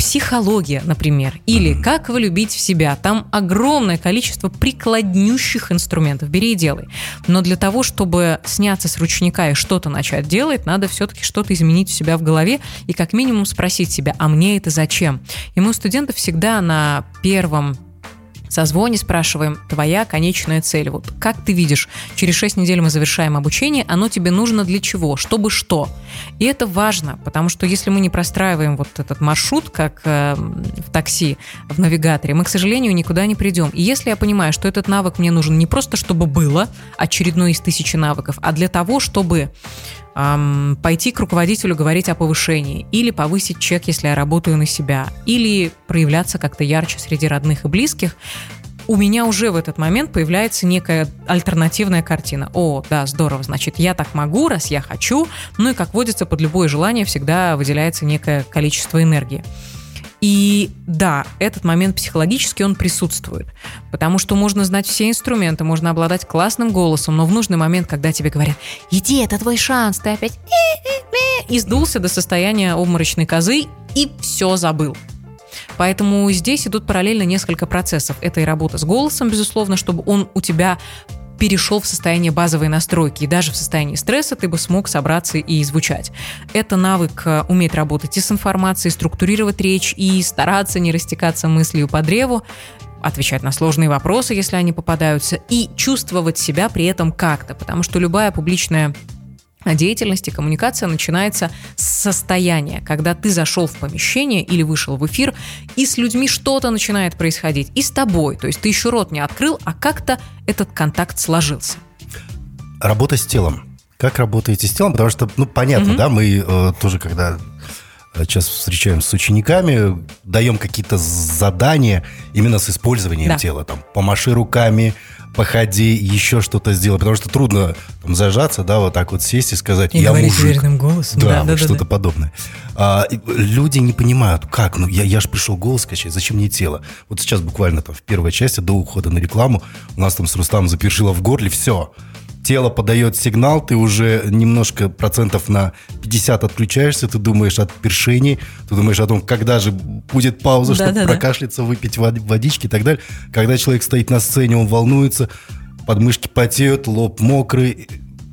психология, например, или как влюбить в себя. Там огромное количество прикладнющих инструментов. Бери и делай. Но для того, чтобы сняться с ручника и что-то начать делать, надо все-таки что-то изменить у себя в голове и как минимум спросить себя, а мне это зачем? И мы у студентов всегда на первом созвоне спрашиваем, твоя конечная цель. Вот как ты видишь, через 6 недель мы завершаем обучение, оно тебе нужно для чего? Чтобы что? И это важно, потому что если мы не простраиваем вот этот маршрут, как э, в такси, в навигаторе, мы, к сожалению, никуда не придем. И если я понимаю, что этот навык мне нужен не просто, чтобы было очередной из тысячи навыков, а для того, чтобы эм, пойти к руководителю говорить о повышении, или повысить чек, если я работаю на себя, или проявляться как-то ярче среди родных и близких, у меня уже в этот момент появляется некая альтернативная картина. О, да, здорово, значит, я так могу, раз я хочу. Ну и, как водится, под любое желание всегда выделяется некое количество энергии. И да, этот момент психологически он присутствует, потому что можно знать все инструменты, можно обладать классным голосом, но в нужный момент, когда тебе говорят, иди, это твой шанс, ты опять и сдулся до состояния обморочной козы и все забыл. Поэтому здесь идут параллельно несколько процессов. Это и работа с голосом, безусловно, чтобы он у тебя перешел в состояние базовой настройки, и даже в состоянии стресса ты бы смог собраться и звучать. Это навык э, уметь работать и с информацией, структурировать речь, и стараться не растекаться мыслью по древу, отвечать на сложные вопросы, если они попадаются, и чувствовать себя при этом как-то, потому что любая публичная деятельности коммуникация начинается с состояния, когда ты зашел в помещение или вышел в эфир, и с людьми что-то начинает происходить, и с тобой. То есть ты еще рот не открыл, а как-то этот контакт сложился. Работа с телом. Как работаете с телом? Потому что, ну, понятно, угу. да, мы э, тоже, когда э, сейчас встречаемся с учениками, даем какие-то задания именно с использованием да. тела. Там, помаши руками, походи, еще что-то сделай. Потому что трудно там, зажаться, да, вот так вот сесть и сказать, и я говорить мужик. уверенным голосом. Да, да, вот да что-то да. подобное. А, люди не понимают, как, ну я, я же пришел голос качать, зачем мне тело? Вот сейчас буквально там в первой части до ухода на рекламу у нас там с Рустамом запершило в горле, все тело подает сигнал, ты уже немножко процентов на 50 отключаешься, ты думаешь от першений, ты думаешь о том, когда же будет пауза, да, чтобы да, прокашляться, выпить водички и так далее. Когда человек стоит на сцене, он волнуется, подмышки потеют, лоб мокрый,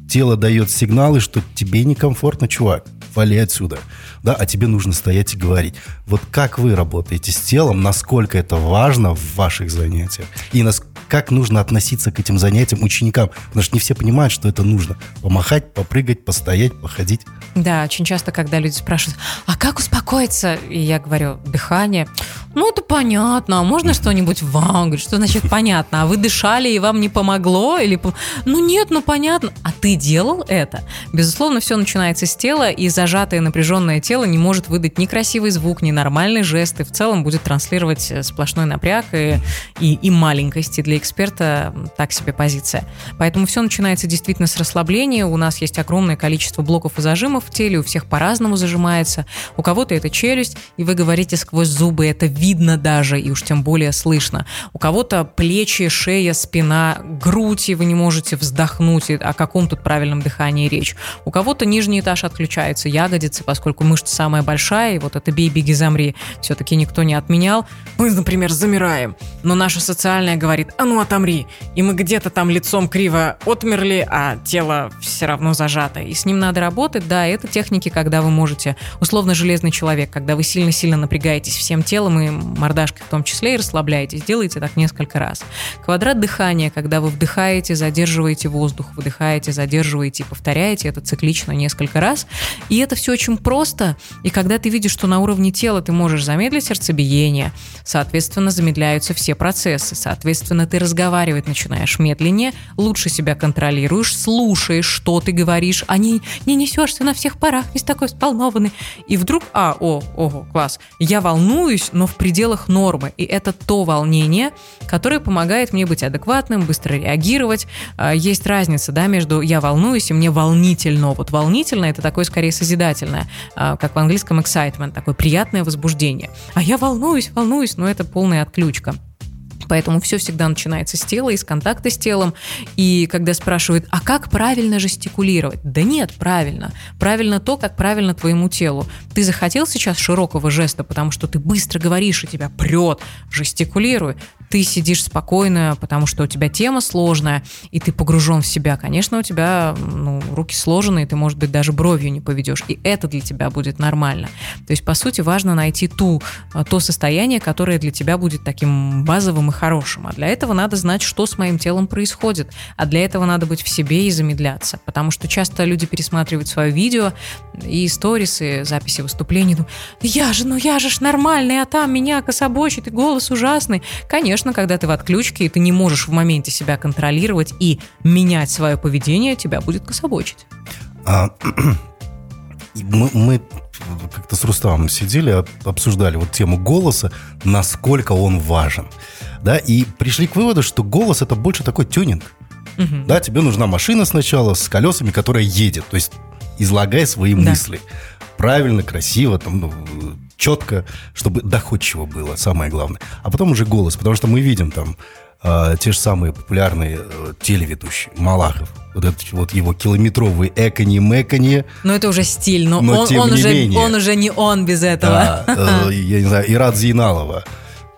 тело дает сигналы, что тебе некомфортно, чувак, вали отсюда. Да, а тебе нужно стоять и говорить. Вот как вы работаете с телом, насколько это важно в ваших занятиях, и насколько как нужно относиться к этим занятиям ученикам. Потому что не все понимают, что это нужно. Помахать, попрыгать, постоять, походить. Да, очень часто, когда люди спрашивают, а как успокоиться? И я говорю, дыхание. Ну, это понятно. А можно что-нибудь вам? Говорит, что значит понятно? А вы дышали, и вам не помогло? Или... Ну, нет, ну, понятно. А ты делал это? Безусловно, все начинается с тела, и зажатое напряженное тело не может выдать ни красивый звук, ни нормальный жест, и в целом будет транслировать э, сплошной напряг и, и, и маленькости. Для эксперта так себе позиция. Поэтому все начинается действительно с расслабления. У нас есть огромное количество блоков и зажимов в теле, у всех по-разному зажимается. У кого-то это челюсть, и вы говорите сквозь зубы, это видно даже, и уж тем более слышно. У кого-то плечи, шея, спина, грудь, и вы не можете вздохнуть, о каком тут правильном дыхании речь. У кого-то нижний этаж отключается, ягодицы, поскольку мышца самая большая, и вот это бей, беги, замри, все-таки никто не отменял. Мы, например, замираем, но наша социальная говорит, а ну отомри. И мы где-то там лицом криво отмерли, а тело все равно зажато. И с ним надо работать, да, это техники, когда вы можете, условно железный человек, когда вы сильно-сильно напрягаетесь всем телом и мордашкой в том числе, и расслабляетесь, делайте так несколько раз. Квадрат дыхания, когда вы вдыхаете, задерживаете воздух, выдыхаете, задерживаете и повторяете это циклично несколько раз. И это все очень просто, и когда ты видишь, что на уровне тела ты можешь замедлить сердцебиение, соответственно, замедляются все процессы, соответственно, ты разговаривать начинаешь медленнее, лучше себя контролируешь, слушаешь, что ты говоришь, а не, не несешься на всех парах, не такой взволнованный. И вдруг, а, о, ого, класс, я волнуюсь, но в пределах нормы. И это то волнение, которое помогает мне быть адекватным, быстро реагировать. А, есть разница, да, между я волнуюсь и мне волнительно. Вот волнительно это такое скорее созидательное, а, как в английском excitement, такое приятное возбуждение. А я волнуюсь, волнуюсь, но это полная отключка. Поэтому все всегда начинается с тела, из контакта с телом. И когда спрашивают, а как правильно жестикулировать? Да нет, правильно. Правильно то, как правильно твоему телу. Ты захотел сейчас широкого жеста, потому что ты быстро говоришь, и тебя прет, жестикулируй ты сидишь спокойно, потому что у тебя тема сложная, и ты погружен в себя, конечно, у тебя ну, руки сложенные, ты, может быть, даже бровью не поведешь, и это для тебя будет нормально. То есть, по сути, важно найти ту, а, то состояние, которое для тебя будет таким базовым и хорошим. А для этого надо знать, что с моим телом происходит. А для этого надо быть в себе и замедляться. Потому что часто люди пересматривают свое видео и сторисы, записи выступлений. Ну, я же, ну я же ж нормальный, а там меня кособочит, и голос ужасный. Конечно, когда ты в отключке, и ты не можешь в моменте себя контролировать и менять свое поведение, тебя будет кособочить. А, мы, мы как-то с Руставом сидели, обсуждали вот тему голоса, насколько он важен. Да, и пришли к выводу, что голос это больше такой тюнинг. Угу. Да, тебе нужна машина сначала с колесами, которая едет. То есть излагай свои да. мысли. Правильно, красиво, там, ну, четко, чтобы доходчиво было, самое главное. А потом уже голос, потому что мы видим там э, те же самые популярные э, телеведущие, Малахов, вот этот вот его километровый экони-мэкони. Ну, это уже стиль, но, но он, он, уже, менее, он уже не он без этого. Да, э, я не знаю, Ирад Зейналова.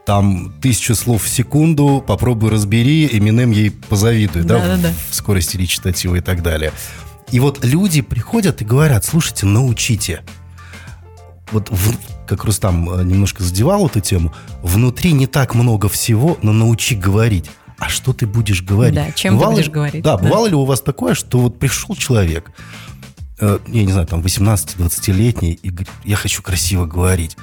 Там тысячу слов в секунду, попробуй разбери, Эминем ей позавидует, да, да, да, да. в скорости речитатива и так далее. И вот люди приходят и говорят, слушайте, научите. Вот в, как Рустам э, немножко задевал эту тему, внутри не так много всего, но научи говорить. А что ты будешь говорить? Да, чем бывало, ты будешь говорить? Да, да, бывало ли у вас такое, что вот пришел человек, э, я не знаю, там 18-20-летний, и говорит, я хочу красиво говорить.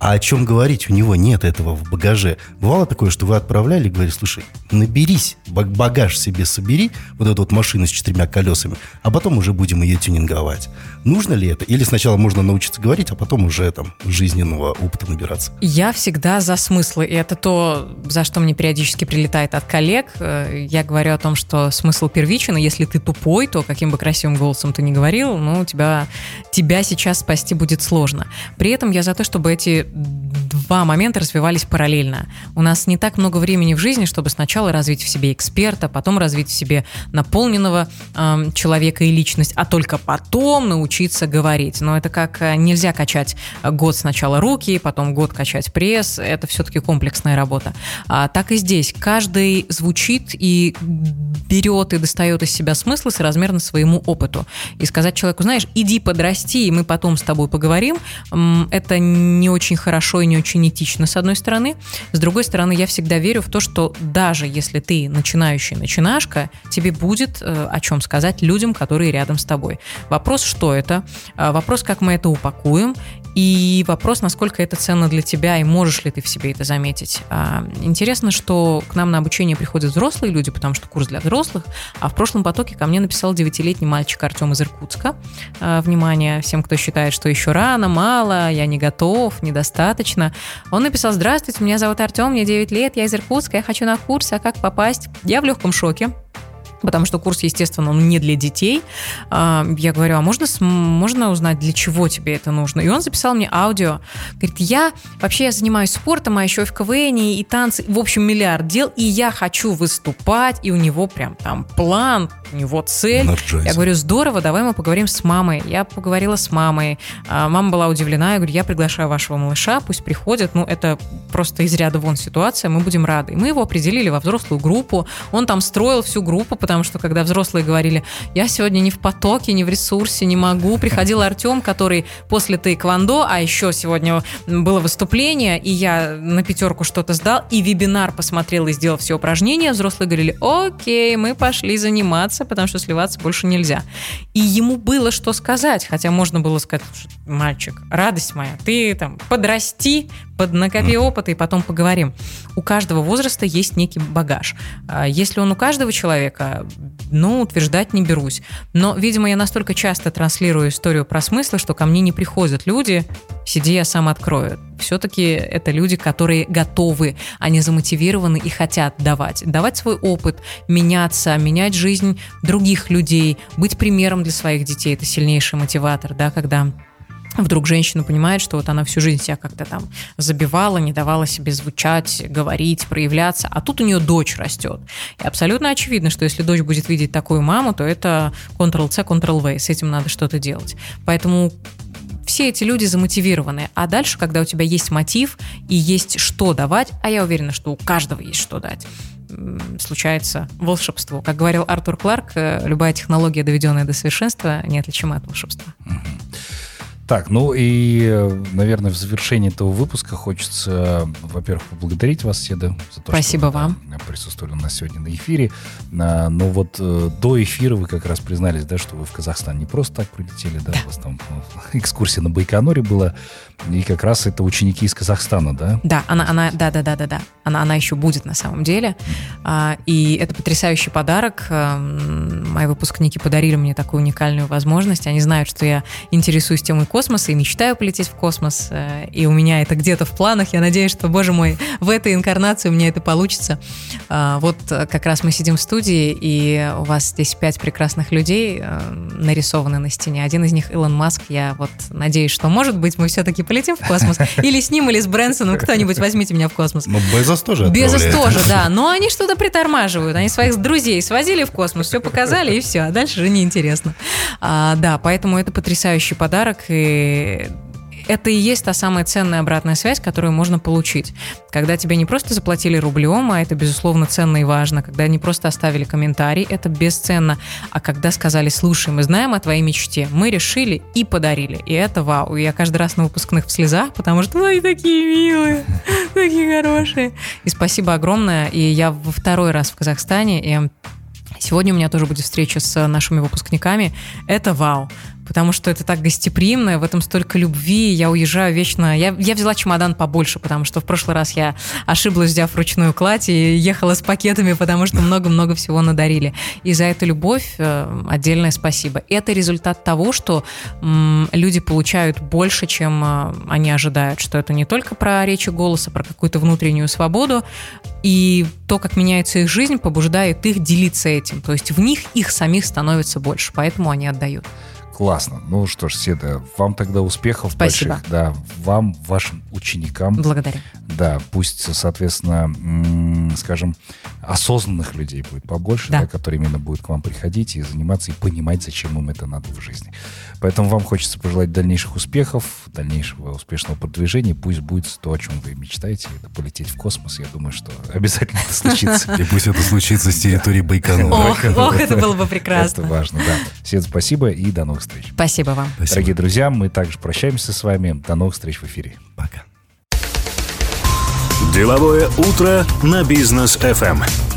А о чем говорить у него нет этого в багаже. Бывало такое, что вы отправляли и говорили, слушай, наберись, багаж себе собери, вот эту вот машину с четырьмя колесами, а потом уже будем ее тюнинговать. Нужно ли это? Или сначала можно научиться говорить, а потом уже там жизненного опыта набираться? Я всегда за смыслы, и это то, за что мне периодически прилетает от коллег. Э, я говорю о том, что смысл первичен, и если ты тупой, то каким бы красивым голосом ты ни говорил, ну, тебя, тебя сейчас спасти будет сложно. При этом я за то, чтобы эти два момента развивались параллельно. У нас не так много времени в жизни, чтобы сначала развить в себе эксперта, потом развить в себе наполненного э, человека и личность, а только потом научиться говорить. Но это как э, нельзя качать год сначала руки, потом год качать пресс. Это все-таки комплексная работа. А, так и здесь. Каждый звучит и берет и достает из себя смыслы соразмерно своему опыту. И сказать человеку, знаешь, иди подрасти, и мы потом с тобой поговорим, это не очень хорошо и не очень этично, с одной стороны. С другой стороны, я всегда верю в то, что даже если ты начинающий начинашка, тебе будет э, о чем сказать людям, которые рядом с тобой. Вопрос, что это? Э, вопрос, как мы это упакуем. И вопрос, насколько это ценно для тебя, и можешь ли ты в себе это заметить. А, интересно, что к нам на обучение приходят взрослые люди, потому что курс для взрослых, а в прошлом потоке ко мне написал 9-летний мальчик Артем из Иркутска. А, внимание всем, кто считает, что еще рано, мало, я не готов, недостаточно. Он написал, здравствуйте, меня зовут Артем, мне 9 лет, я из Иркутска, я хочу на курс, а как попасть? Я в легком шоке потому что курс, естественно, он не для детей. А, я говорю, а можно, можно узнать, для чего тебе это нужно? И он записал мне аудио. Говорит, я вообще я занимаюсь спортом, а еще и в КВН, и танцы, в общем, миллиард дел, и я хочу выступать, и у него прям там план, у него цель. Energize. Я говорю, здорово, давай мы поговорим с мамой. Я поговорила с мамой. А, мама была удивлена, я говорю, я приглашаю вашего малыша, пусть приходит. Ну, это просто из ряда вон ситуация, мы будем рады. И мы его определили во взрослую группу. Он там строил всю группу, потому что когда взрослые говорили, я сегодня не в потоке, не в ресурсе, не могу, приходил Артем, который после тайквандо, а еще сегодня было выступление, и я на пятерку что-то сдал, и вебинар посмотрел и сделал все упражнения, взрослые говорили, окей, мы пошли заниматься, потому что сливаться больше нельзя. И ему было что сказать, хотя можно было сказать, мальчик, радость моя, ты там подрасти, поднакопи опыта и потом поговорим. У каждого возраста есть некий багаж. А если он у каждого человека, ну, утверждать не берусь. Но, видимо, я настолько часто транслирую историю про смыслы, что ко мне не приходят люди, сиди, я сам открою. Все-таки это люди, которые готовы, они замотивированы и хотят давать. Давать свой опыт, меняться, менять жизнь других людей, быть примером для своих детей. Это сильнейший мотиватор, да, когда вдруг женщина понимает, что вот она всю жизнь себя как-то там забивала, не давала себе звучать, говорить, проявляться, а тут у нее дочь растет. И абсолютно очевидно, что если дочь будет видеть такую маму, то это Ctrl-C, Ctrl-V, с этим надо что-то делать. Поэтому все эти люди замотивированы. А дальше, когда у тебя есть мотив и есть что давать, а я уверена, что у каждого есть что дать, случается волшебство. Как говорил Артур Кларк, э, любая технология, доведенная до совершенства, неотличима от волшебства. Так, ну и, наверное, в завершении этого выпуска хочется, во-первых, поблагодарить вас, Седа, за то, Спасибо что вам. Да, присутствовали у нас сегодня на эфире. А, но вот э, до эфира вы как раз признались, да, что вы в Казахстан не просто так прилетели, да, да. у вас там ну, экскурсия на Байконуре была, и как раз это ученики из Казахстана, да? Да, она, она, да, да, да, да, да. Она, она еще будет на самом деле. А, и это потрясающий подарок. А, мои выпускники подарили мне такую уникальную возможность. Они знают, что я интересуюсь темой космоса и мечтаю полететь в космос. Э, и у меня это где-то в планах. Я надеюсь, что, боже мой, в этой инкарнации у меня это получится. А, вот э, как раз мы сидим в студии, и у вас здесь пять прекрасных людей э, нарисованы на стене. Один из них Илон Маск. Я вот надеюсь, что, может быть, мы все-таки полетим в космос. Или с ним, или с Брэнсоном. Кто-нибудь возьмите меня в космос. Ну, Безос тоже Безос тоже, да. Но они что-то притормаживают. Они своих друзей свозили в космос, все показали, и все. А дальше же неинтересно. А, да, поэтому это потрясающий подарок. И это и есть та самая ценная обратная связь, которую можно получить. Когда тебе не просто заплатили рублем, а это, безусловно, ценно и важно. Когда не просто оставили комментарий, это бесценно. А когда сказали, слушай, мы знаем о твоей мечте, мы решили и подарили. И это вау. И я каждый раз на выпускных в слезах, потому что, ой, такие милые, такие хорошие. И спасибо огромное. И я во второй раз в Казахстане, и Сегодня у меня тоже будет встреча с нашими выпускниками. Это вау потому что это так гостеприимно, в этом столько любви, я уезжаю вечно. Я, я взяла чемодан побольше, потому что в прошлый раз я ошиблась, взяв ручную кладь и ехала с пакетами, потому что много-много всего надарили. И за эту любовь э, отдельное спасибо. Это результат того, что люди получают больше, чем э, они ожидают, что это не только про речи голоса, про какую-то внутреннюю свободу, и то, как меняется их жизнь, побуждает их делиться этим. То есть в них их самих становится больше, поэтому они отдают. Классно. Ну что ж, Седа, вам тогда успехов Спасибо. больших. Да, вам, вашим ученикам. Благодарю. Да, пусть, соответственно, скажем, осознанных людей будет побольше, да. Да, которые именно будут к вам приходить и заниматься, и понимать, зачем им это надо в жизни. Поэтому вам хочется пожелать дальнейших успехов, дальнейшего успешного продвижения. Пусть будет то, о чем вы мечтаете, это полететь в космос. Я думаю, что обязательно это случится. И пусть это случится с территории Байконура. Ох, это было бы прекрасно. Это важно, да. Всем спасибо и до новых встреч. Спасибо вам. Дорогие друзья, мы также прощаемся с вами. До новых встреч в эфире. Пока. Деловое утро на бизнес FM.